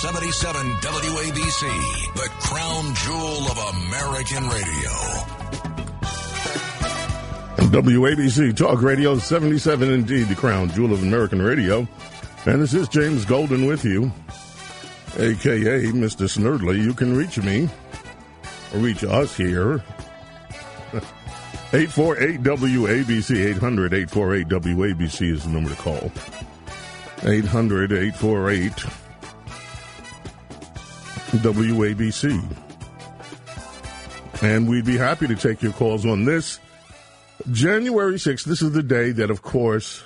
77 WABC, the crown jewel of American radio. WABC Talk Radio 77, indeed, the crown jewel of American radio. And this is James Golden with you, aka Mr. Snerdley. You can reach me, or reach us here. 848 WABC, 800 848 WABC is the number to call. 800 848 WABC. And we'd be happy to take your calls on this. January 6th, this is the day that, of course,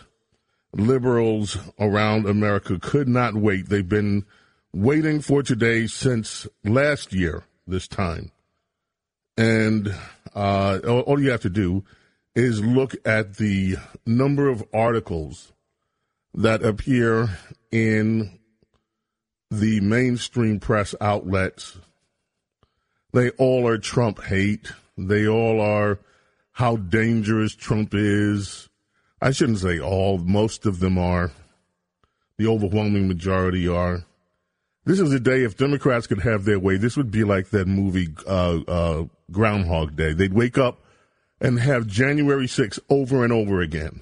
liberals around America could not wait. They've been waiting for today since last year, this time. And uh, all you have to do is look at the number of articles that appear in the mainstream press outlets. They all are Trump hate. They all are how dangerous Trump is. I shouldn't say all, most of them are. The overwhelming majority are. This is a day if Democrats could have their way, this would be like that movie uh, uh, Groundhog Day. They'd wake up and have January 6th over and over again.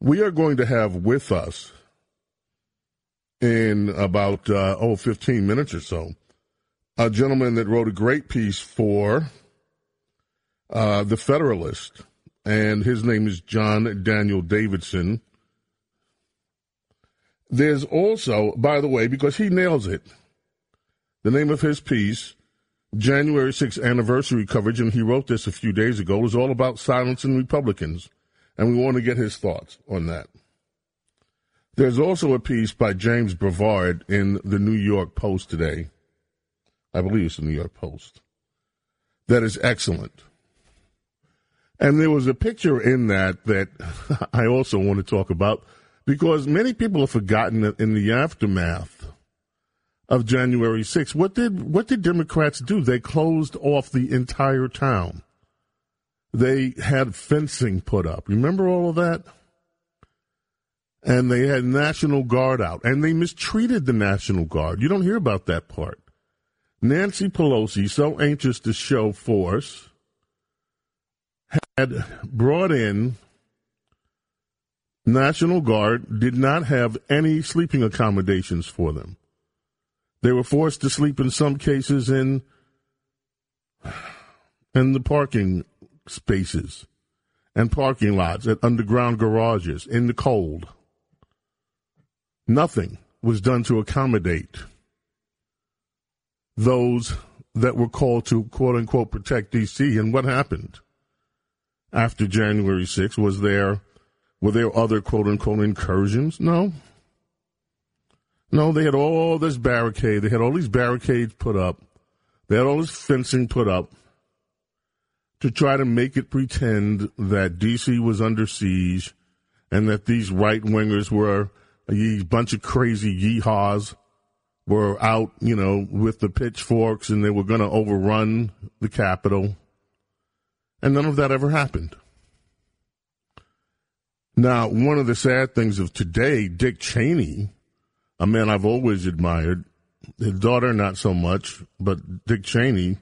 We are going to have with us in about, uh, oh, 15 minutes or so, a gentleman that wrote a great piece for uh, The Federalist, and his name is John Daniel Davidson. There's also, by the way, because he nails it, the name of his piece, January 6th anniversary coverage, and he wrote this a few days ago, was all about silencing Republicans. And we want to get his thoughts on that. There's also a piece by James Bovard in the New York Post today. I believe it's the New York Post. That is excellent. And there was a picture in that that I also want to talk about because many people have forgotten that in the aftermath of January 6th, what did what did Democrats do? They closed off the entire town. They had fencing put up. Remember all of that? And they had National Guard out, and they mistreated the National Guard. You don't hear about that part. Nancy Pelosi, so anxious to show force, had brought in National Guard, did not have any sleeping accommodations for them. They were forced to sleep in some cases in in the parking spaces and parking lots at underground garages in the cold. Nothing was done to accommodate those that were called to quote unquote protect DC. And what happened after January 6th? Was there were there other quote unquote incursions? No. No, they had all this barricade. They had all these barricades put up. They had all this fencing put up to try to make it pretend that DC was under siege and that these right wingers were a bunch of crazy yeehaws were out, you know, with the pitchforks and they were going to overrun the Capitol. And none of that ever happened. Now, one of the sad things of today, Dick Cheney, a man I've always admired, his daughter not so much, but Dick Cheney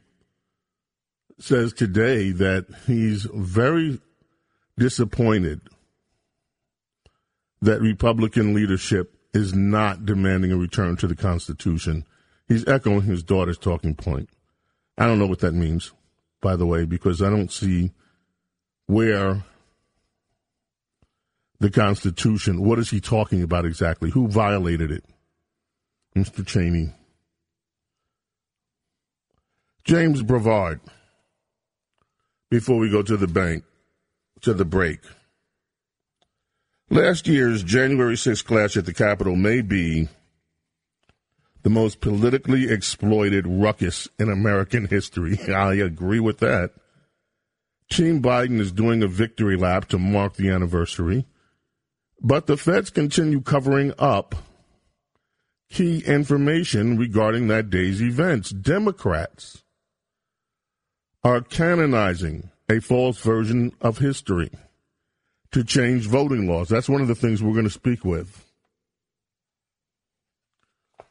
says today that he's very disappointed that Republican leadership is not demanding a return to the Constitution. He's echoing his daughter's talking point. I don't know what that means, by the way, because I don't see where the Constitution, what is he talking about exactly? Who violated it? Mr. Cheney. James Bovard before we go to the bank, to the break. Last year's January 6th clash at the Capitol may be the most politically exploited ruckus in American history. I agree with that. Team Biden is doing a victory lap to mark the anniversary, but the feds continue covering up key information regarding that day's events. Democrats are canonizing a false version of history, to change voting laws. That's one of the things we're going to speak with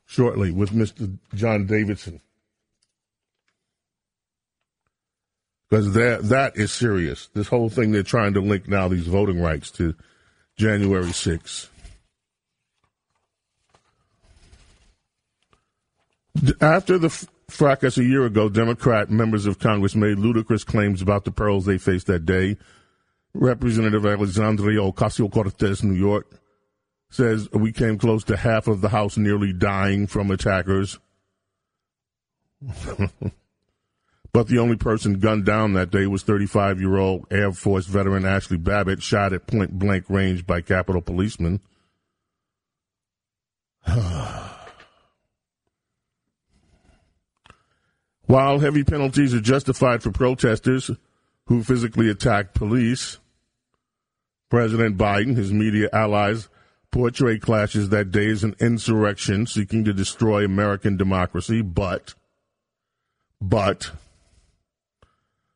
shortly with Mr. John Davidson. Because that, that is serious. This whole thing they're trying to link now, these voting rights, to January 6th. After the fracas a year ago, Democrat members of Congress made ludicrous claims about the perils they faced that day. Representative Alexandria Ocasio Cortez, New York, says we came close to half of the House nearly dying from attackers. but the only person gunned down that day was 35 year old Air Force veteran Ashli Babbitt, shot at point blank range by Capitol policemen. While heavy penalties are justified for protesters who physically attack police, President Biden, his media allies, portray clashes that day as an insurrection seeking to destroy American democracy, but, but,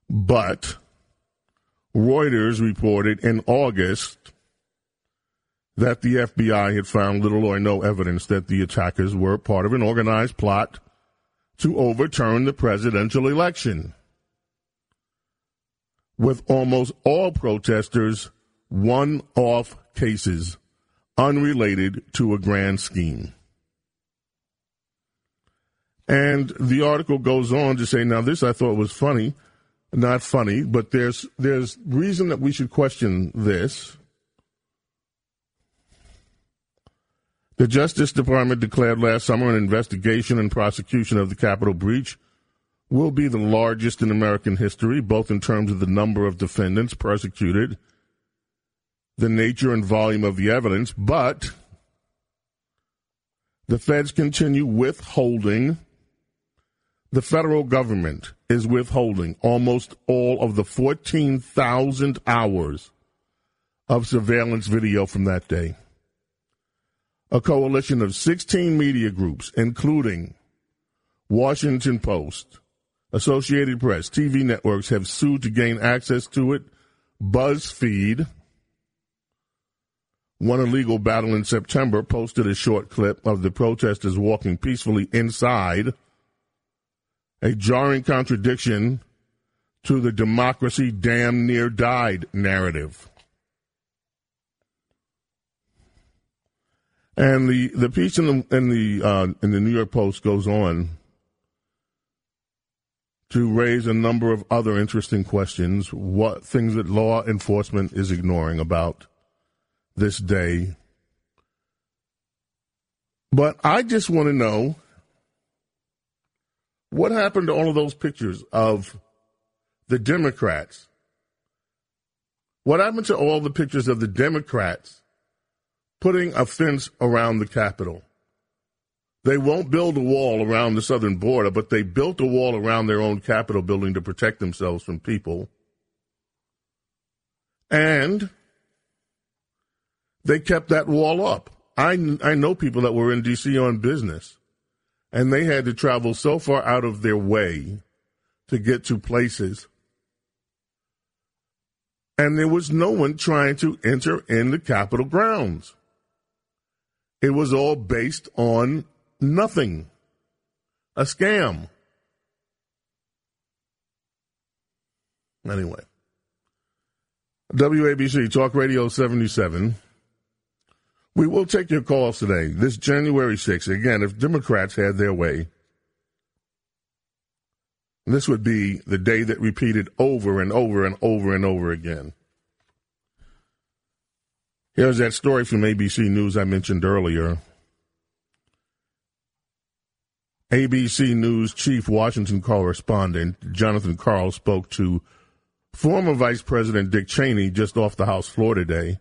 but, Reuters reported in August that the FBI had found little or no evidence that the attackers were part of an organized plot to overturn the presidential election. With almost all protesters one off cases unrelated to a grand scheme. And the article goes on to say, now this I thought was funny, not funny, but there's there's reason that we should question this. The Justice Department declared last summer an investigation and prosecution of the Capitol breach will be the largest in American history, both in terms of the number of defendants persecuted, the nature and volume of the evidence, but the feds continue withholding. The federal government is withholding almost all of the 14,000 hours of surveillance video from that day a coalition of 16 media groups, including Washington Post, Associated Press, TV networks, have sued to gain access to it. BuzzFeed won a legal battle in September, posted a short clip of the protesters walking peacefully inside, a jarring contradiction to the democracy damn near died narrative. And the, the piece in the in the uh, in the New York Post goes on to raise a number of other interesting questions. What things that law enforcement is ignoring about this day. But I just want to know what happened to all of those pictures of the Democrats. What happened to all the pictures of the Democrats putting a fence around the Capitol. They won't build a wall around the southern border, but they built a wall around their own Capitol building to protect themselves from people. And they kept that wall up. I, I know people that were in D.C. on business, and they had to travel so far out of their way to get to places. And there was no one trying to enter in the Capitol grounds. It was all based on nothing. A scam. Anyway. WABC Talk Radio 77. We will take your calls today. This January 6th, again, if Democrats had their way, this would be the day that repeated over and over and over and over again. Here's that story from ABC News I mentioned earlier. ABC News chief Washington correspondent Jonathan Karl spoke to former Vice President Dick Cheney just off the House floor today.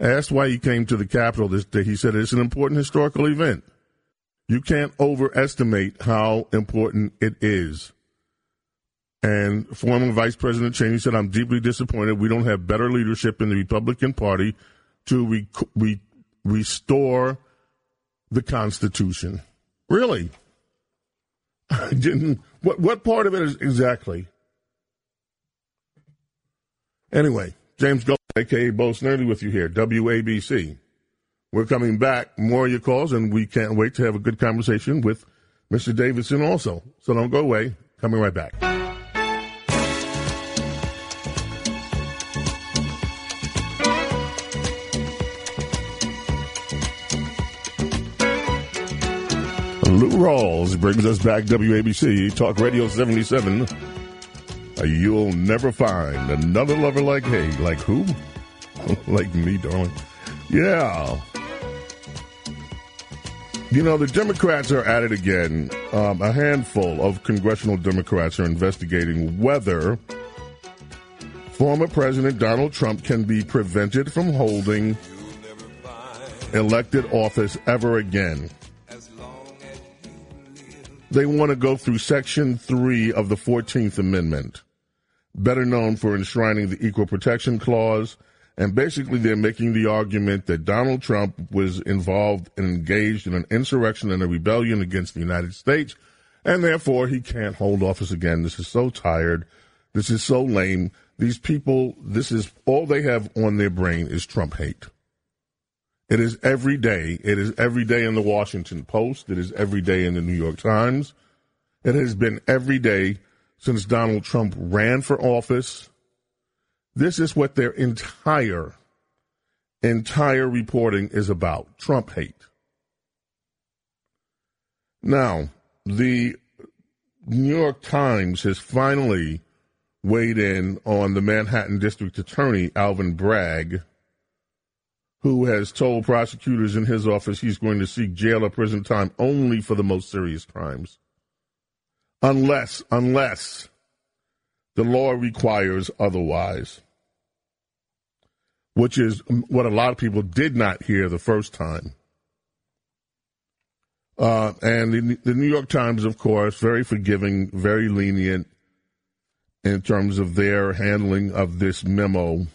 Asked why he came to the Capitol this day, he said it's an important historical event. You can't overestimate how important it is. And former Vice President Cheney said, I'm deeply disappointed we don't have better leadership in the Republican Party to re- re- restore the Constitution. Really? I didn't. What what part of it is exactly? Anyway, James Goldman aka Bo Snerdley, with you here, WABC. We're coming back, more of your calls, and we can't wait to have a good conversation with Mr. Davidson also. So don't go away. Coming right back. Lou Rawls brings us back WABC Talk Radio 77. You'll never find another lover like hey, like who? like me, darling. Yeah. You know, the Democrats are at it again. Um, a handful of congressional Democrats are investigating whether former President Donald Trump can be prevented from holding elected office ever again. They want to go through Section 3 of the 14th Amendment, better known for enshrining the Equal Protection Clause. And basically, they're making the argument that Donald Trump was involved and engaged in an insurrection and a rebellion against the United States, and therefore he can't hold office again. This is so tired. This is so lame. These people, this is all they have on their brain is Trump hate. It is every day. It is every day in the Washington Post. It is every day in the New York Times. It has been every day since Donald Trump ran for office. This is what their entire, entire reporting is about Trump hate. Now, the New York Times has finally weighed in on the Manhattan District Attorney, Alvin Bragg who has told prosecutors in his office he's going to seek jail or prison time only for the most serious crimes. Unless, unless the law requires otherwise. Which is what a lot of people did not hear the first time. Uh, and the, the New York Times, of course, very forgiving, very lenient in terms of their handling of this memo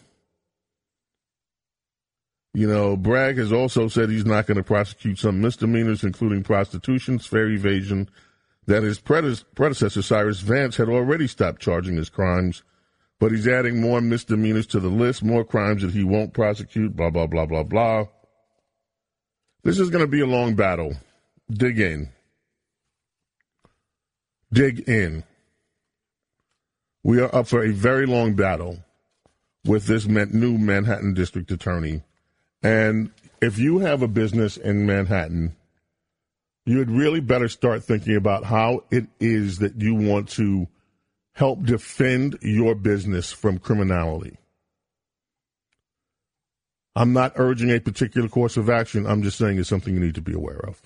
you know, Bragg has also said he's not going to prosecute some misdemeanors, including prostitution, fare evasion, that his predecessor, Cyrus Vance, had already stopped charging his crimes, but he's adding more misdemeanors to the list, more crimes that he won't prosecute, blah, blah, blah, blah, blah. This is going to be a long battle. Dig in. Dig in. We are up for a very long battle with this new Manhattan District Attorney and if you have a business in Manhattan, you would really better start thinking about how it is that you want to help defend your business from criminality. I'm not urging a particular course of action. I'm just saying it's something you need to be aware of.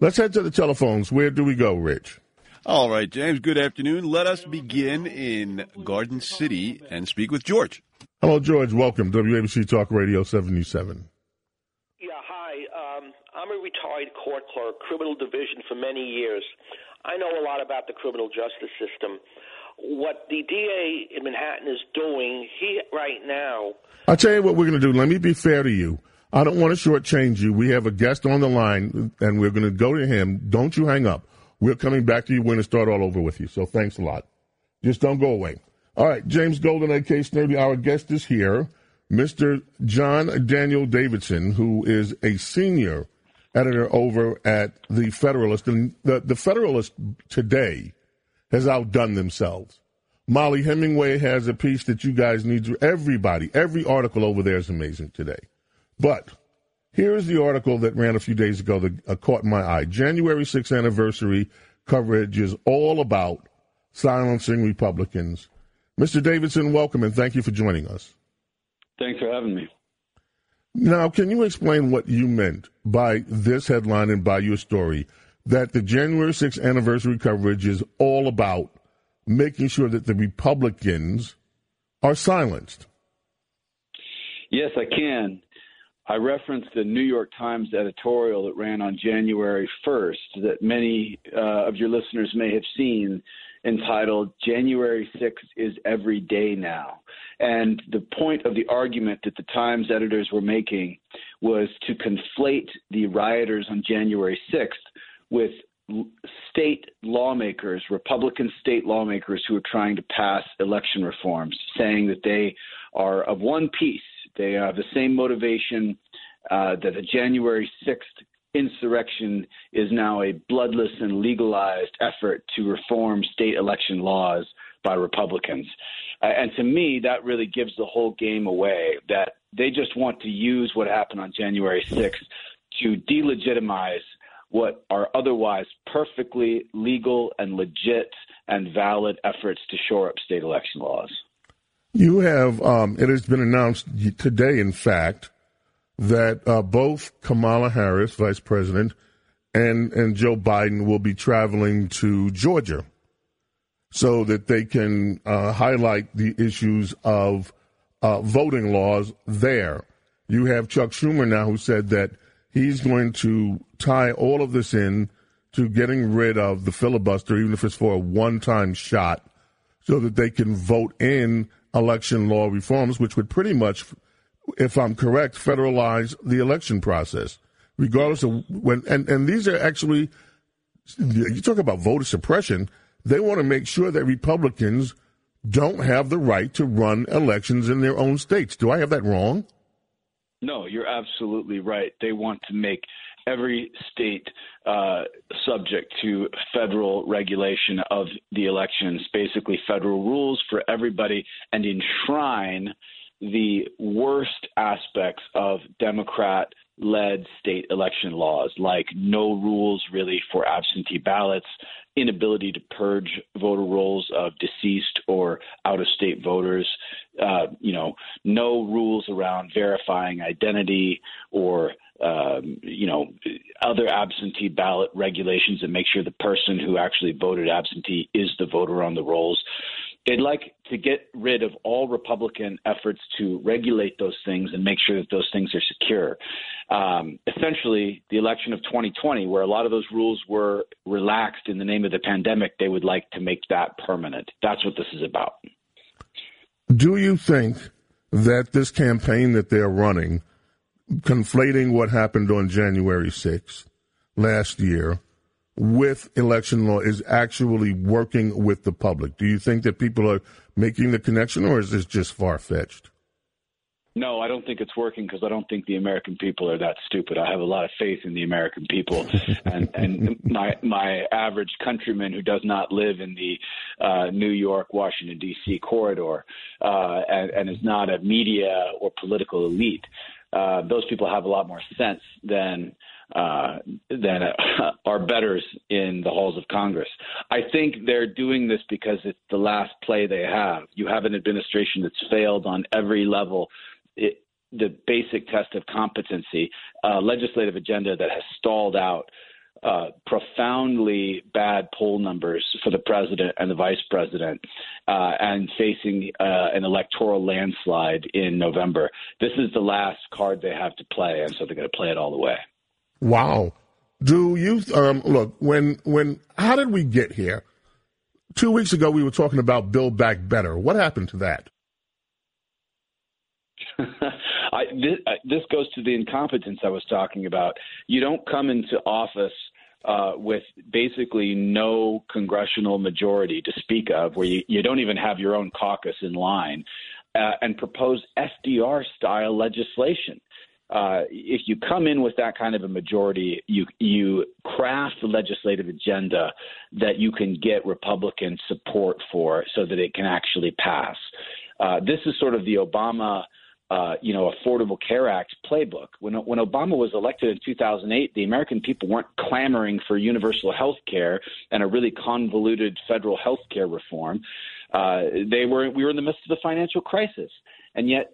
Let's head to the telephones. Where do we go, Rich? All right, James, good afternoon. Let us begin in Garden City and speak with George. Hello, George. Welcome. WABC Talk Radio 77. I'm a retired court clerk, criminal division for many years. I know a lot about the criminal justice system. What the DA in Manhattan is doing, he right now. I'll tell you what we're going to do. Let me be fair to you. I don't want to shortchange you. We have a guest on the line, and we're going to go to him. Don't you hang up. We're coming back to you. We're going to start all over with you. So thanks a lot. Just don't go away. All right, James Golden, aka Snerdley, our guest is here, Mr. John Daniel Davidson, who is a senior editor over at the Federalist. And the, the Federalist today has outdone themselves. Mollie Hemingway has a piece that you guys need to, everybody, every article over there is amazing today. But here's the article that ran a few days ago that uh, caught my eye. January 6th anniversary coverage is all about silencing Republicans Mr. Davidson, welcome and thank you for joining us. Thanks for having me. Now, can you explain what you meant by this headline and by your story that the January 6th anniversary coverage is all about making sure that the Republicans are silenced? Yes, I can. I referenced the New York Times editorial that ran on January 1st that many uh, of your listeners may have seen entitled January 6th is Every Day Now. And the point of the argument that the Times editors were making was to conflate the rioters on January 6th with state lawmakers, Republican state lawmakers who are trying to pass election reforms, saying that they are of one piece. They have the same motivation uh, that the January 6th insurrection is now a bloodless and legalized effort to reform state election laws by Republicans. Uh, and to me, that really gives the whole game away that they just want to use what happened on January 6th to delegitimize what are otherwise perfectly legal and legit and valid efforts to shore up state election laws. You have, um, it has been announced today, in fact, that uh, both Kamala Harris, Vice President, and, and Joe Biden will be traveling to Georgia so that they can uh, highlight the issues of uh, voting laws there. You have Chuck Schumer now who said that he's going to tie all of this in to getting rid of the filibuster, even if it's for a one time shot, so that they can vote in election law reforms, which would pretty much, if I'm correct, federalize the election process, regardless of when. And, and these are actually, you talk about voter suppression they want to make sure that Republicans don't have the right to run elections in their own states. Do I have that wrong? No, you're absolutely right. They want to make every state uh, subject to federal regulation of the elections, basically federal rules for everybody, and enshrine the worst aspects of Democrat led state election laws, like no rules really for absentee ballots, inability to purge voter rolls of deceased or out of state voters, uh, you know, no rules around verifying identity or um, you know, other absentee ballot regulations that make sure the person who actually voted absentee is the voter on the rolls. They'd like to get rid of all Republican efforts to regulate those things and make sure that those things are secure. Um, essentially, the election of 2020, where a lot of those rules were relaxed in the name of the pandemic, they would like to make that permanent. That's what this is about. Do you think that this campaign that they're running, conflating what happened on January 6th last year, with election law is actually working with the public? Do you think that people are making the connection, or is this just far fetched? No, I don't think it's working because I don't think the American people are that stupid. I have a lot of faith in the American people, and and my my average countryman who does not live in the uh, New York Washington D.C. corridor uh, and, and is not a media or political elite. Uh, those people have a lot more sense than uh, than uh, our betters in the halls of Congress. I think they're doing this because it's the last play they have. You have an administration that's failed on every level. It, the basic test of competency, uh, legislative agenda that has stalled out, uh, profoundly bad poll numbers for the president and the vice president, uh, and facing uh, an electoral landslide in November. This is the last card they have to play, and so they're going to play it all the way. Wow. Do you um, look when when how did we get here? Two weeks ago, we were talking about Build Back Better. What happened to that? I, this, uh, this, goes to the incompetence I was talking about. You don't come into office uh, with basically no congressional majority to speak of, where you, you don't even have your own caucus in line, uh, and propose FDR style legislation uh, if you come in with that kind of a majority, you you craft the legislative agenda that you can get Republican support for, so that it can actually pass. Uh, this is sort of the Obama. Uh, you know, Affordable Care Act playbook. When when Obama was elected in 2008, the American people weren't clamoring for universal health care and a really convoluted federal health care reform. Uh, they were we were in the midst of the financial crisis, and yet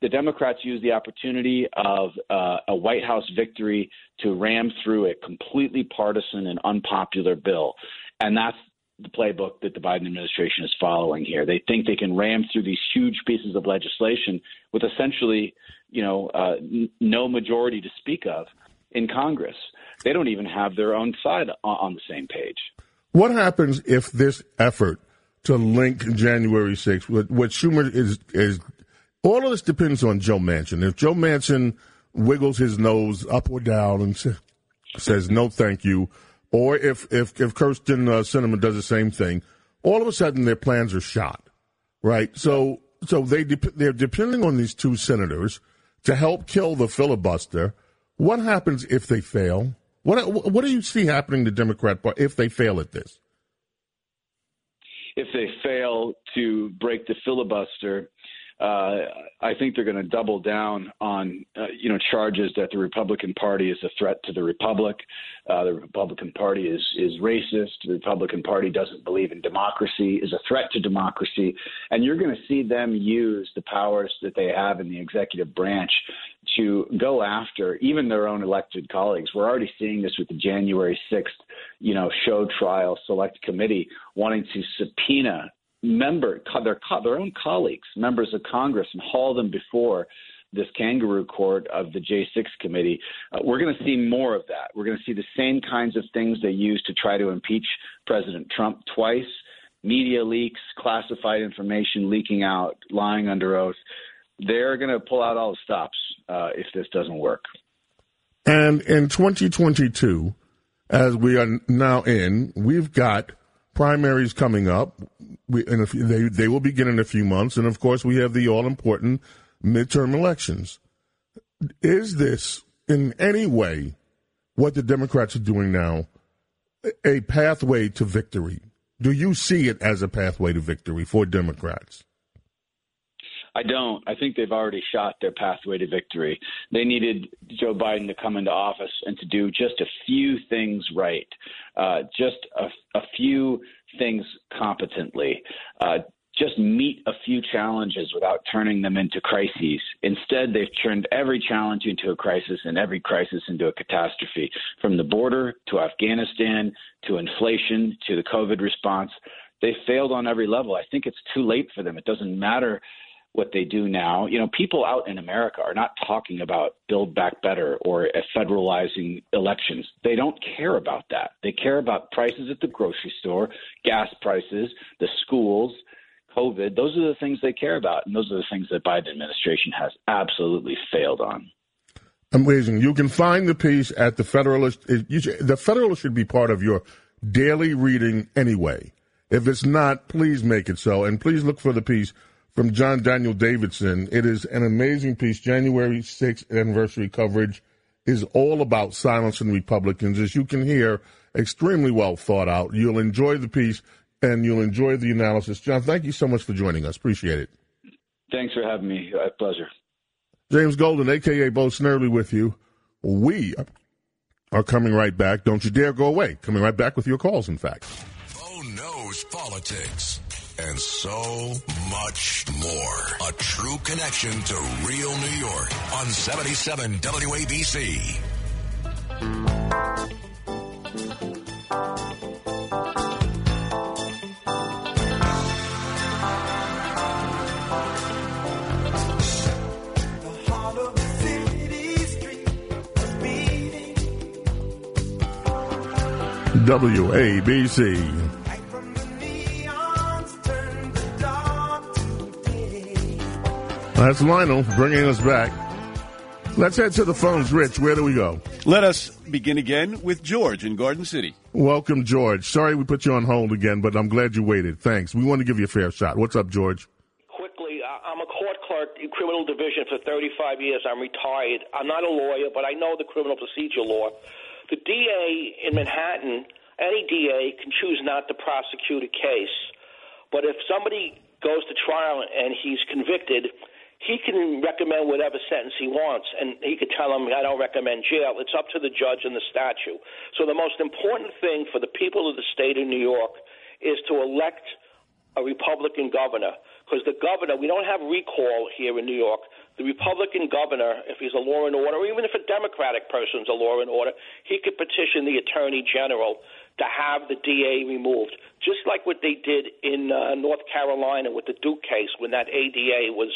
the Democrats used the opportunity of uh, a White House victory to ram through a completely partisan and unpopular bill. And that's the playbook that the Biden administration is following here. They think they can ram through these huge pieces of legislation with essentially, you know, uh, n- no majority to speak of in Congress. They don't even have their own side on, on the same page. What happens if this effort to link January 6th, what, what Schumer is is all of this depends on Joe Manchin. If Joe Manchin wiggles his nose up or down and says no, thank you, or if if if Kyrsten uh, does the same thing, all of a sudden their plans are shot, right? So so they de- they're depending on these two senators to help kill the filibuster. What happens if they fail? What what do you see happening to Democrat Party if they fail at this? If they fail to break the filibuster, uh, I think they're going to double down on uh, you know charges that the Republican Party is a threat to the republic. Uh, the Republican Party is is racist. The Republican Party doesn't believe in democracy. Is a threat to democracy, and you're going to see them use the powers that they have in the executive branch to go after even their own elected colleagues. We're already seeing this with the January 6th, you know, show trial select committee wanting to subpoena member their their own colleagues, members of Congress, and haul them before this kangaroo court of the J6 committee. Uh, we're going to see more of that. We're going to see the same kinds of things they used to try to impeach President Trump twice. Media leaks, classified information leaking out, lying under oath. They're going to pull out all the stops uh, if this doesn't work. And in 2022, as we are now in, we've got primaries coming up. We, they they will begin in a few months, and of course we have the all important midterm elections. Is this in any way what the Democrats are doing now a pathway to victory? Do you see it as a pathway to victory for Democrats? I don't. I think they've already shot their pathway to victory. They needed Joe Biden to come into office and to do just a few things right, uh, just a, a, few things competently. Uh, just meet a few challenges without turning them into crises. Instead, they've turned every challenge into a crisis and every crisis into a catastrophe. From the border to Afghanistan to inflation to the COVID response, they failed on every level. I think it's too late for them. It doesn't matter what they do now. You know, people out in America are not talking about build back better or federalizing elections. They don't care about that. They care about prices at the grocery store, gas prices, the schools, COVID. Those are the things they care about, and those are the things that Biden administration has absolutely failed on. Amazing. You can find the piece at the Federalist. The Federalist should be part of your daily reading anyway. If it's not, please make it so, and please look for the piece from John Daniel Davidson. It is an amazing piece. January 6th anniversary coverage is all about silencing Republicans. As you can hear, extremely well thought out. You'll enjoy the piece and you'll enjoy the analysis. John, thank you so much for joining us. Appreciate it. Thanks for having me. A pleasure. James Golden, a.k.a. Bo Snerdley, with you. We are coming right back. Don't you dare go away. Coming right back with your calls, in fact. Oh, Bo knows politics and so much more. A true connection to real New York on 77 WABC. WABC. That's Lionel bringing us back. Let's head to the phones. Rich, where do we go? Let us begin again with George in Garden City. Welcome, George. Sorry we put you on hold again, but I'm glad you waited. Thanks. We want to give you a fair shot. What's up, George? Quickly, I'm a court clerk in criminal division for 35 years. I'm retired. I'm not a lawyer, but I know the criminal procedure law. The DA in Manhattan, any DA can choose not to prosecute a case. But if somebody goes to trial and he's convicted, he can recommend whatever sentence he wants, and he could tell him, I don't recommend jail. It's up to the judge and the statute. So the most important thing for the people of the state of New York is to elect a Republican governor, because the governor, we don't have recall here in New York. The Republican governor, if he's a law and order, or even if a Democratic person's a law and order, he could petition the Attorney General to have the DA removed, just like what they did in uh, North Carolina with the Duke case when that ADA was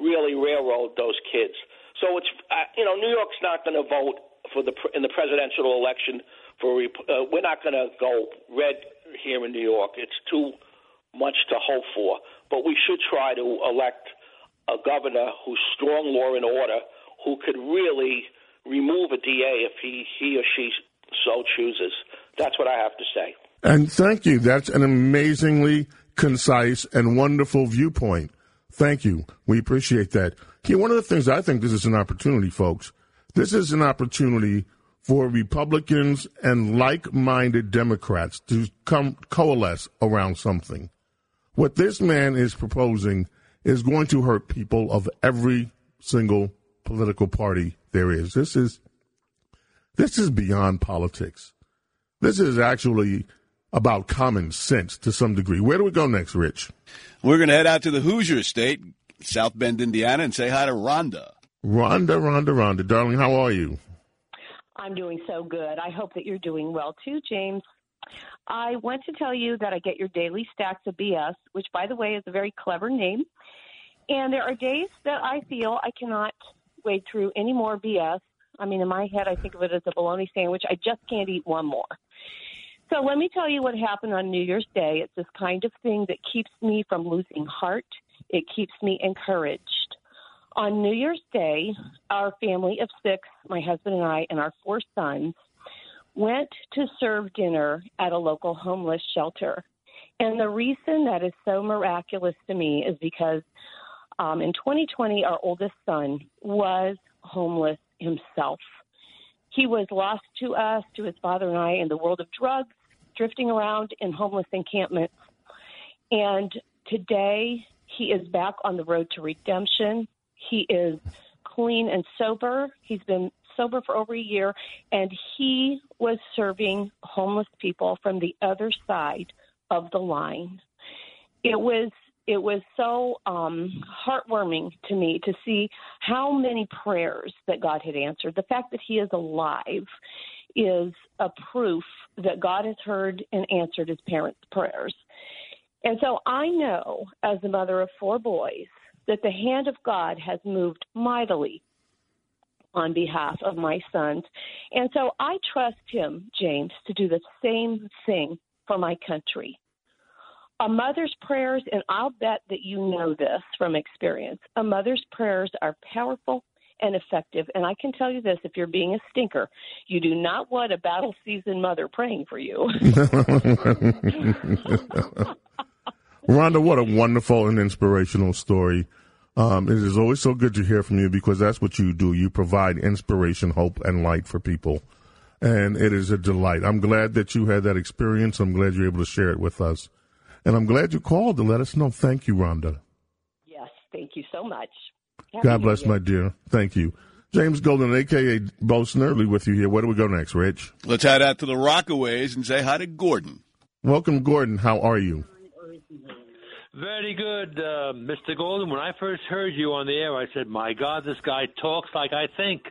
really railroad those kids. So it's uh, you know New York's not going to vote for the in the presidential election for uh, we're not going to go red here in New York. It's too much to hope for, but we should try to elect a governor who's strong law and order, who could really remove a DA if he he or she so chooses. That's what I have to say. And thank you. That's an amazingly concise and wonderful viewpoint. Thank you. We appreciate that. Here, one of the things I think this is an opportunity, folks. This is an opportunity for Republicans and like-minded Democrats to come coalesce around something. What this man is proposing is going to hurt people of every single political party there is. This is this is beyond politics. This is actually about common sense to some degree. Where do we go next, Rich? We're going to head out to the Hoosier State, South Bend, Indiana, and say hi to Rhonda. Rhonda, Rhonda, Rhonda. Darling, how are you? I'm doing so good. I hope that you're doing well too, James. I want to tell you that I get your daily stacks of BS, which, by the way, is a very clever name. And there are days that I feel I cannot wade through any more BS. I mean, in my head, I think of it as a bologna sandwich. I just can't eat one more. So let me tell you what happened on New Year's Day. It's this kind of thing that keeps me from losing heart. It keeps me encouraged. On New Year's Day, our family of six, my husband and I, and our four sons, went to serve dinner at a local homeless shelter. And the reason that is so miraculous to me is because um, in 2020, our oldest son was homeless himself. He was lost to us, to his father and I, in the world of drugs, drifting around in homeless encampments. And today, he is back on the road to redemption. He is clean and sober. He's been sober for over a year, and he was serving homeless people from the other side of the line. It was it was so um, heartwarming to me to see how many prayers that God had answered. The fact that He is alive is a proof that God has heard and answered His parents' prayers. And so I know, as the mother of four boys, that the hand of God has moved mightily on behalf of my sons. And so I trust him, James, to do the same thing for my country. A mother's prayers, and I'll bet that you know this from experience, a mother's prayers are powerful and effective. And I can tell you this if you're being a stinker, you do not want a battle seasoned mother praying for you. Rhonda, what a wonderful and inspirational story. Um, it is always so good to hear from you because that's what you do. You provide inspiration, hope, and light for people. And it is a delight. I'm glad that you had that experience. I'm glad you're able to share it with us. And I'm glad you called to let us know. Thank you, Rhonda. Yes, thank you so much. Happy God bless, my dear. Thank you. James Golden, a.k.a. Bo Snerdley, with you here. Where do we go next, Rich? Let's head out to the Rockaways and say hi to Gordon. Welcome, Gordon. How are you? Very good, uh, Mr. Golden. When I first heard you on the air, I said, "My God, this guy talks like I think."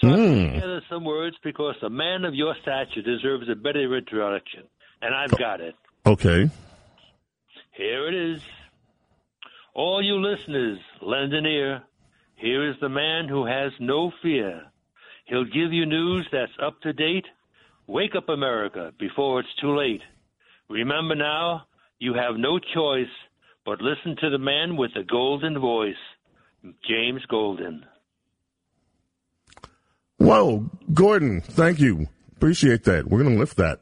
So mm. I put hmm. together some words because a man of your stature deserves a better introduction, and I've got it. Okay. Here it is. All you listeners, lend an ear. Here is the man who has no fear. He'll give you news that's up to date. Wake up, America, before it's too late. Remember now, you have no choice but listen to the man with the golden voice, James Golden. Whoa, Gordon, thank you. Appreciate that. We're going to lift that.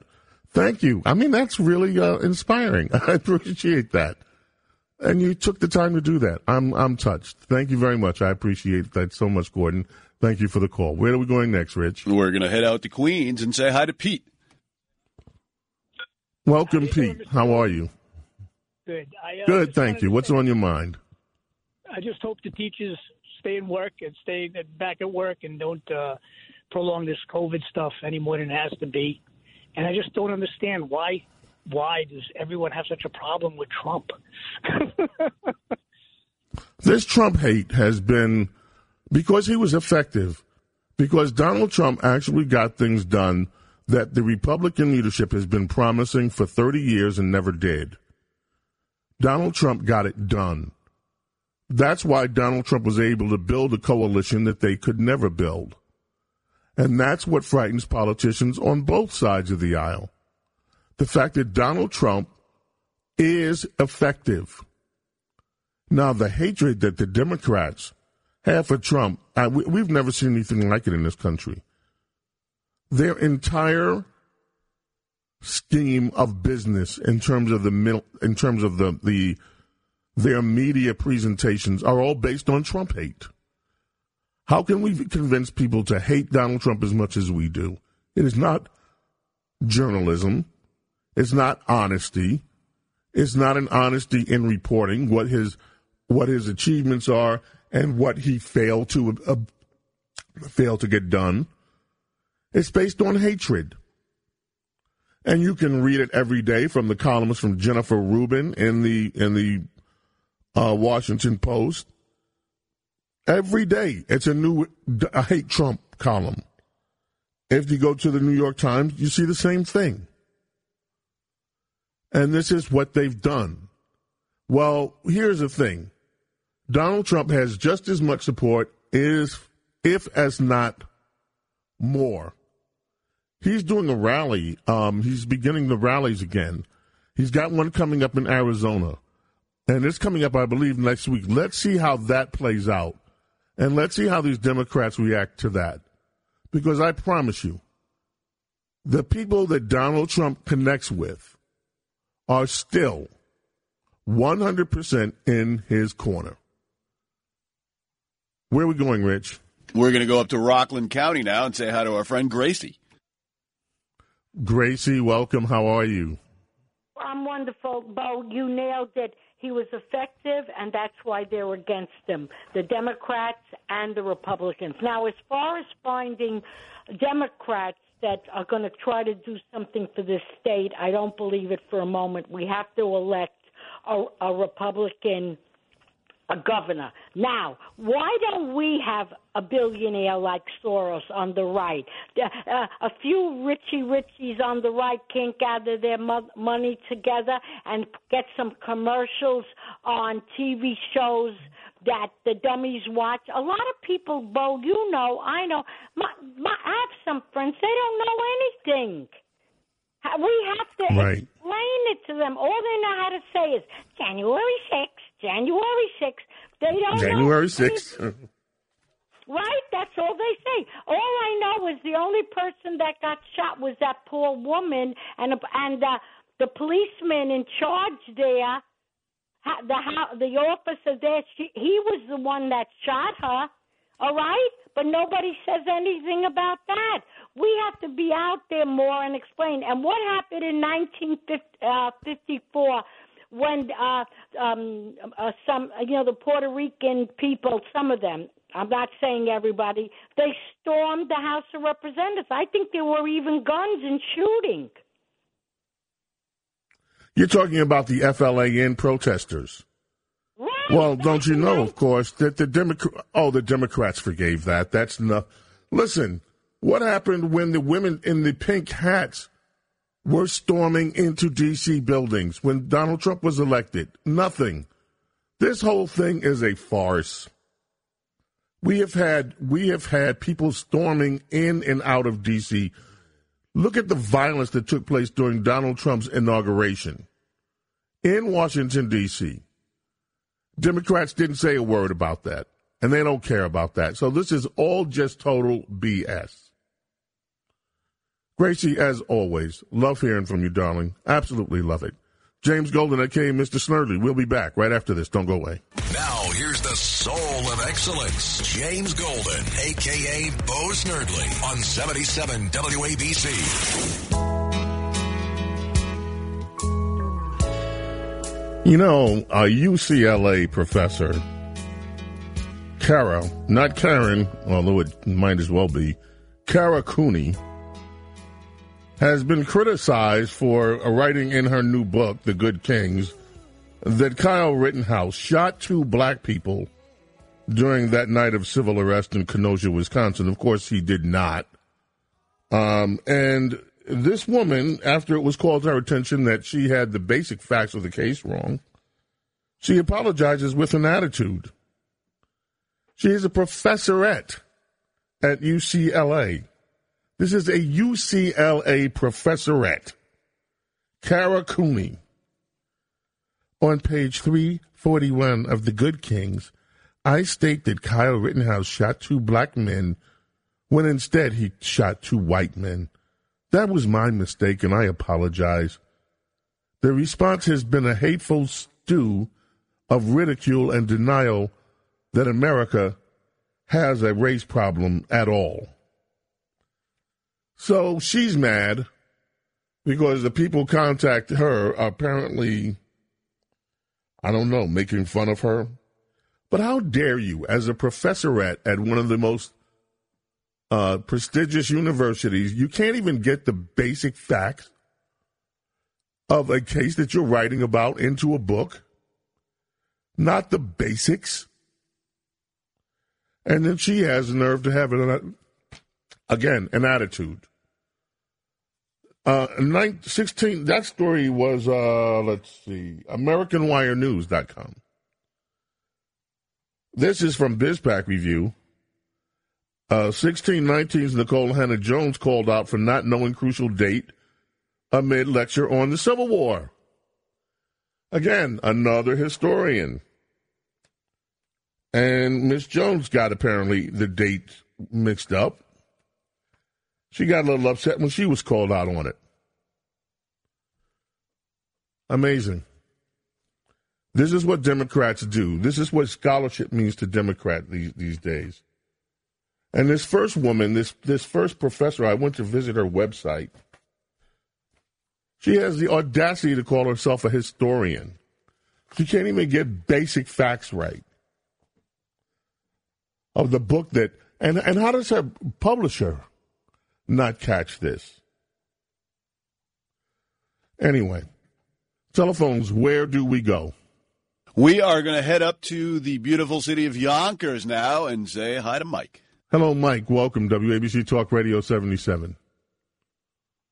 Thank you. I mean, that's really uh, inspiring. I appreciate that. And you took the time to do that. I'm I'm touched. Thank you very much. I appreciate that so much, Gordon. Thank you for the call. Where are we going next, Rich? We're going to head out to Queens and say hi to Pete. Welcome, Pete. How are you? Good. I, uh, Good, thank you. What's say, on your mind? I just hope the teachers stay in work and stay back at work and don't uh, prolong this COVID stuff any more than it has to be. And I just don't understand why why does everyone have such a problem with Trump? this Trump hate has been because he was effective, because Donald Trump actually got things done that the Republican leadership has been promising for 30 years and never did. Donald Trump got it done. That's why Donald Trump was able to build a coalition that they could never build. And that's what frightens politicians on both sides of the aisle. The fact that Donald Trump is effective. Now, the hatred that the Democrats have for Trump, uh, we, we've never seen anything like it in this country. Their entire scheme of business in terms of the in terms of the the their media presentations are all based on Trump hate. How can we convince people to hate Donald Trump as much as we do? It is not journalism. It's not honesty. It's not an honesty in reporting what his what his achievements are and what he failed to uh, failed to get done. It's based on hatred. And you can read it every day from the columns from Jennifer Rubin in the in the uh, Washington Post. Every day, it's a new I hate Trump column. If you go to the New York Times, you see the same thing. And this is what they've done. Well, here's the thing. Donald Trump has just as much support is if as not more. He's doing a rally. Um, he's beginning the rallies again. He's got one coming up in Arizona. And it's coming up, I believe, next week. Let's see how that plays out. And let's see how these Democrats react to that. Because I promise you, the people that Donald Trump connects with are still 100% in his corner. Where are we going, Rich? We're going to go up to Rockland County now and say hi to our friend Gracie. Gracie, welcome. How are you? I'm wonderful, Bo. You nailed it. He was effective, and that's why they're against him the Democrats and the Republicans. Now, as far as finding Democrats that are going to try to do something for this state, I don't believe it for a moment. We have to elect a, a Republican a governor. Now, why don't we have a billionaire like Soros on the right? Uh, a few Richie Richies on the right can't gather their mo- money together and get some commercials on TV shows that the dummies watch. A lot of people, Bo, you know, I know. My, my, I have some friends; they don't know anything. We have to right. explain it to them. All they know how to say is January 6th, January 6th. They don't January know 6th. right? That's all they say. All I know is the only person that got shot was that poor woman, and and uh, the policeman in charge there, the the officer there, she, he was the one that shot her. All right, but nobody says anything about that. We have to be out there more and explain. And what happened in 1954 uh, when uh, um, uh, some, you know, the Puerto Rican people, some of them, I'm not saying everybody, they stormed the House of Representatives. I think there were even guns and shooting. You're talking about the FALN protesters. Well, don't you know, of course, that the Democrat, oh, the Democrats forgave that. That's enough. Listen, what happened when the women in the pink hats were storming into D.C. buildings when Donald Trump was elected? Nothing. This whole thing is a farce. We have had we have had people storming in and out of D.C. Look at the violence that took place during Donald Trump's inauguration in Washington D.C. Democrats didn't say a word about that, and they don't care about that. So this is all just total BS. Gracie, as always, love hearing from you, darling. Absolutely love it. James Golden, aka Mr. Snerdley. We'll be back right after this. Don't go away. Now, here's the soul of excellence, James Golden, aka Bo Snerdley, on 77 WABC. You know, a UCLA professor, Kara, not Karen, although it might as well be, Kara Cooney, has been criticized for writing in her new book, The Good Kings, that Kyle Rittenhouse shot two black people during that night of civil arrest in Kenosha, Wisconsin. Of course, he did not. Um, and this woman, after it was called to her attention that she had the basic facts of the case wrong, she apologizes with an attitude. She is a professorette at UCLA. This is a UCLA professorette, Kara Cooney. On page 341 of The Good Kings, I state that Kyle Rittenhouse shot two black men when instead he shot two white men. That was my mistake and I apologize. The response has been a hateful stew of ridicule and denial that America has a race problem at all. So she's mad because the people contact her apparently, I don't know, making fun of her. But how dare you, as a professorette at one of the most uh, prestigious universities, you can't even get the basic facts of a case that you're writing about into a book? Not the basics. And then she has the nerve to have an, again, an attitude. Uh, 16, that story was, uh, let's see, AmericanWireNews.com. This is from BizPac Review. Uh, 1619's Nikole Hannah-Jones called out for not knowing crucial date amid lecture on the Civil War. Again, another historian. And Miss Jones got apparently the date mixed up. She got a little upset when she was called out on it. Amazing. This is what Democrats do. This is what scholarship means to Democrats these, these days. And this first woman, this this first professor, I went to visit her website. She has the audacity to call herself a historian. She can't even get basic facts right of the book that and and how does her publisher not catch this? Anyway, telephones, where do we go? We are going to head up to the beautiful city of Yonkers now and say hi to Mike. Hello, Mike. Welcome, WABC Talk Radio 77.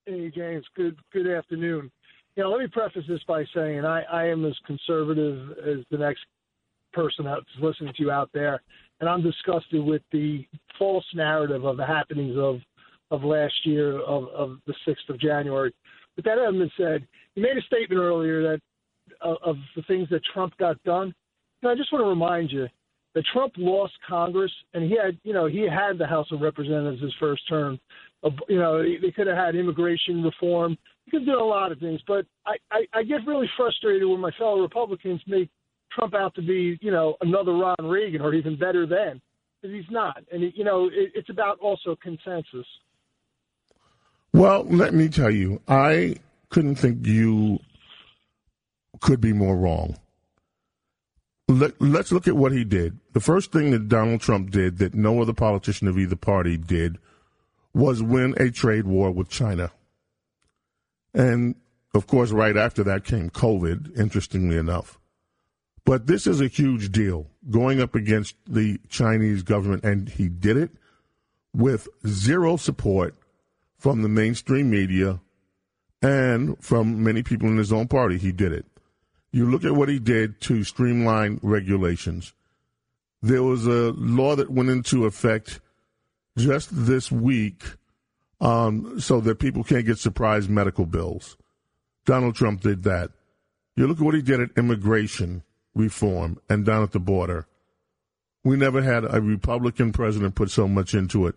Hey, James. Good good afternoon. You know, let me preface this by saying I, I am as conservative as the next person that's listening to you out there and I'm disgusted with the false narrative of the happenings of of last year of, of the 6th of January. But that having been said, you made a statement earlier that uh, of the things that Trump got done. And I just want to remind you that Trump lost Congress, and he had, you know, he had the House of Representatives his first term. You know, they could have had immigration reform. You could do a lot of things, but I, I, I get really frustrated when my fellow Republicans make Trump out to be, you know, another Ron Reagan or even better than, because he's not. And, you know, it, it's about also consensus. Well, let me tell you, I couldn't think you could be more wrong. Let, let's look at what he did. The first thing that Donald Trump did that no other politician of either party did was win a trade war with China. And of course, right after that came COVID, interestingly enough. But this is a huge deal going up against the Chinese government, and he did it with zero support from the mainstream media and from many people in his own party. He did it. You look at what he did to streamline regulations. There was a law that went into effect just this week um, so that people can't get surprise medical bills. Donald Trump did that. You look at what he did at immigration reform and down at the border. We never had a Republican president put so much into it.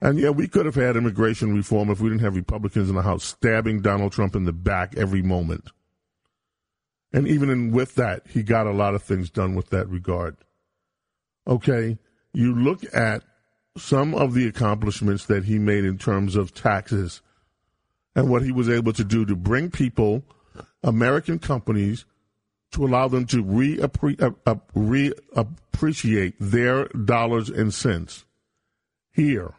And yeah, we could have had immigration reform if we didn't have Republicans in the House stabbing Donald Trump in the back every moment. And even in, with that, he got a lot of things done with that regard. Okay, you look at some of the accomplishments that he made in terms of taxes and what he was able to do to bring people, American companies, to allow them to uh, uh, reappreciate their dollars and cents here,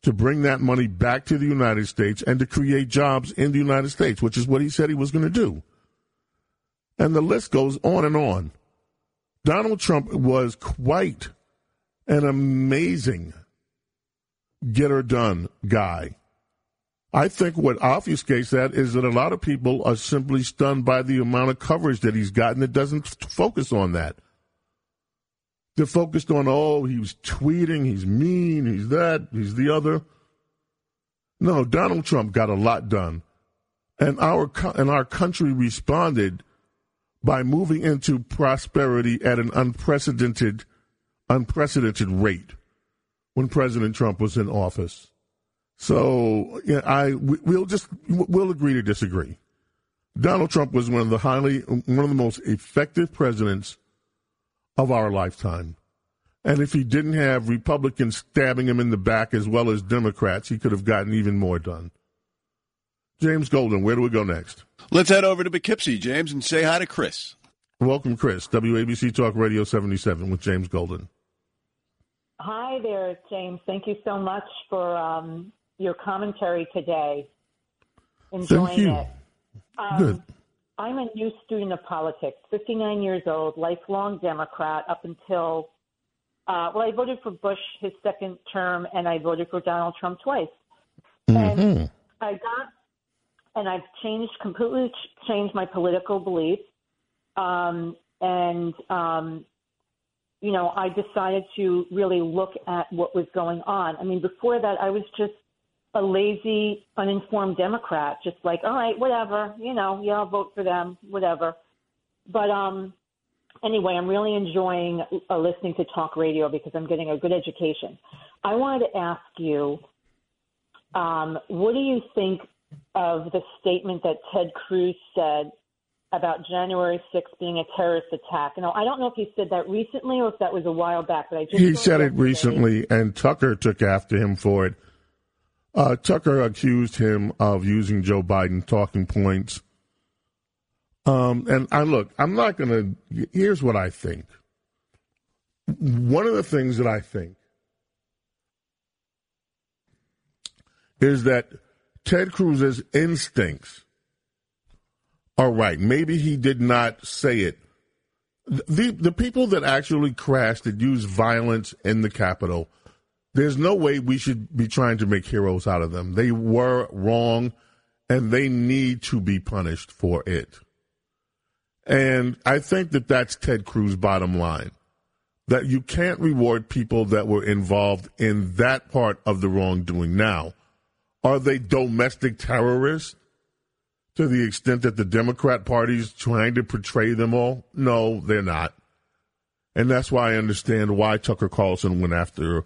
to bring that money back to the United States and to create jobs in the United States, which is what he said he was going to do. And the list goes on and on. Donald Trump was quite an amazing get her done guy. I think what obfuscates that is that a lot of people are simply stunned by the amount of coverage that he's gotten that doesn't focus on that. They're focused on, oh, he was tweeting, he's mean, he's that, he's the other. No, Donald Trump got a lot done. And our, and our country responded by moving into prosperity at an unprecedented, unprecedented rate when President Trump was in office. So yeah, I we'll just we'll agree to disagree. Donald Trump was one of the highly, one of the most effective presidents of our lifetime. And if he didn't have Republicans stabbing him in the back as well as Democrats, he could have gotten even more done. James Golden, where do we go next? Let's head over to Poughkeepsie, James, and say hi to Chris. Welcome, Chris. WABC Talk Radio 77 with James Golden. Hi there, James. Thank you so much for um, your commentary today. Enjoying Thank you. it. Um, Good. I'm a new student of politics, 59 years old, lifelong Democrat up until, uh, well, I voted for Bush his second term, and I voted for Donald Trump twice. And I got, and I've changed, completely ch- changed my political beliefs. Um, and, um, you know, I decided to really look at what was going on. I mean, before that, I was just a lazy, uninformed Democrat, just like, all right, whatever, you know, yeah, I'll vote for them, whatever. But um, anyway, I'm really enjoying uh, listening to talk radio because I'm getting a good education. I wanted to ask you, um, what do you think of the statement that Ted Cruz said about January 6th being a terrorist attack? Know, I don't know if he said that recently or if that was a while back, but I just He said it recently, and Tucker took after him for it. Uh, Tucker accused him of using Joe Biden talking points. Um, and I look, I'm not going to. Here's what I think. One of the things that I think is that Ted Cruz's instincts are right. Maybe he did not say it. The the people that actually crashed and used violence in the Capitol, there's no way we should be trying to make heroes out of them. They were wrong, and they need to be punished for it. And I think that that's Ted Cruz's bottom line. That you can't reward people that were involved in that part of the wrongdoing. Now, are they domestic terrorists to the extent that the Democrat Party is trying to portray them all? No, they're not. And that's why I understand why Tucker Carlson went after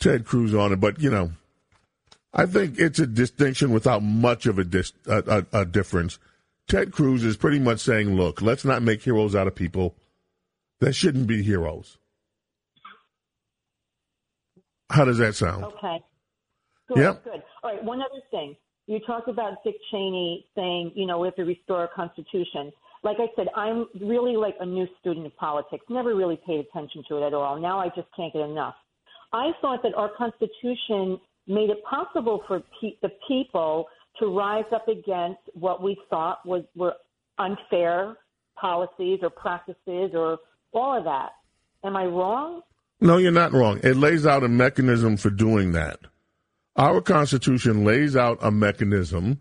Ted Cruz on it. But, you know, I think it's a distinction without much of a, dis- a, a, a difference. Ted Cruz is pretty much saying, look, let's not make heroes out of people that shouldn't be heroes. How does that sound? Okay. Good, Yep. good. All right, one other thing. You talked about Dick Cheney saying, you know, we have to restore our Constitution. Like I said, I'm really like a new student of politics, never really paid attention to it at all. Now I just can't get enough. I thought that our Constitution made it possible for pe- the people to rise up against what we thought was were unfair policies or practices or all of that. Am I wrong? No, you're not wrong. It lays out a mechanism for doing that. Our Constitution lays out a mechanism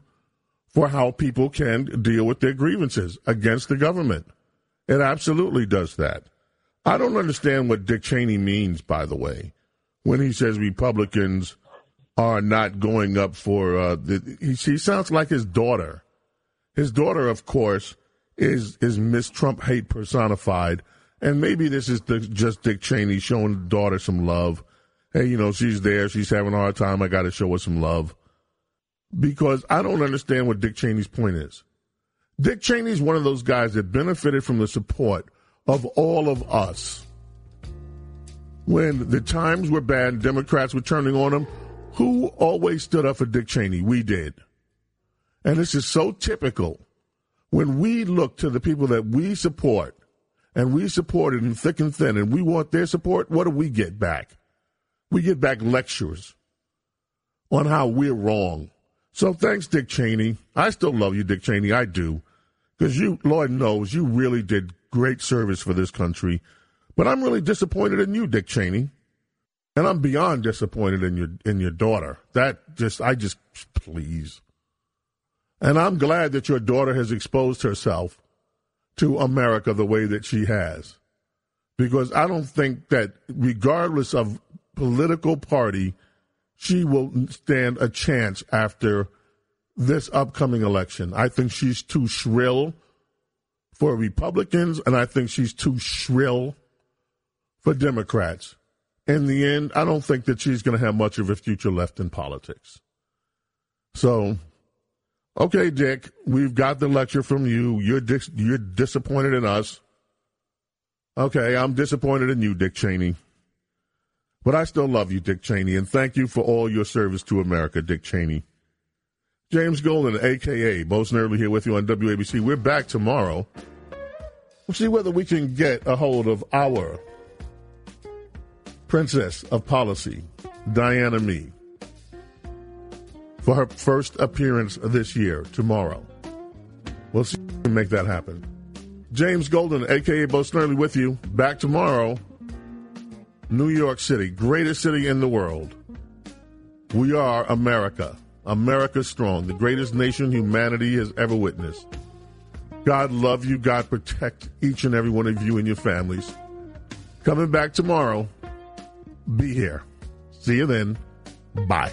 for how people can deal with their grievances against the government. It absolutely does that. I don't understand what Dick Cheney means, by the way, when he says Republicans are not going up for. Uh, the, he, he sounds like his daughter. His daughter, of course, is is Miss Trump hate personified, and maybe this is the, just Dick Cheney showing the daughter some love. Hey, you know, she's there, she's having a hard time. I got to show her some love because I don't understand what Dick Cheney's point is. Dick Cheney's one of those guys that benefited from the support of all of us. When the times were bad, and Democrats were turning on him. Who always stood up for Dick Cheney? We did. And this is so typical. When we look to the people that we support, and we supported in thick and thin, and we want their support, what do we get back? We get back lectures on how we're wrong. So thanks, Dick Cheney. I still love you, Dick Cheney. I do. Because you, Lord knows, you really did great service for this country. But I'm really disappointed in you, Dick Cheney. And I'm beyond disappointed in your in your daughter. That just I just please. And I'm glad that your daughter has exposed herself to America the way that she has. Because I don't think that regardless of political party, she will stand a chance after this upcoming election. I think she's too shrill for Republicans, and I think she's too shrill for Democrats. In the end, I don't think that she's going to have much of a future left in politics. So Okay, Dick, we've got the lecture from you. You're dis- you're disappointed in us. Okay, I'm disappointed in you, Dick Cheney. But I still love you, Dick Cheney, and thank you for all your service to America, Dick Cheney. James Golden, aka Bo Snerdley, here with you on WABC. We're back tomorrow. We'll see whether we can get a hold of our princess of policy, Diana Mee, for her first appearance this year, tomorrow. We'll see if we can make that happen. James Golden, aka Bo Snerdley, with you. Back tomorrow. New York City, greatest city in the world. We are America. America strong, the greatest nation humanity has ever witnessed. God love you. God protect each and every one of you and your families. Coming back tomorrow. Be here. See you then. Bye.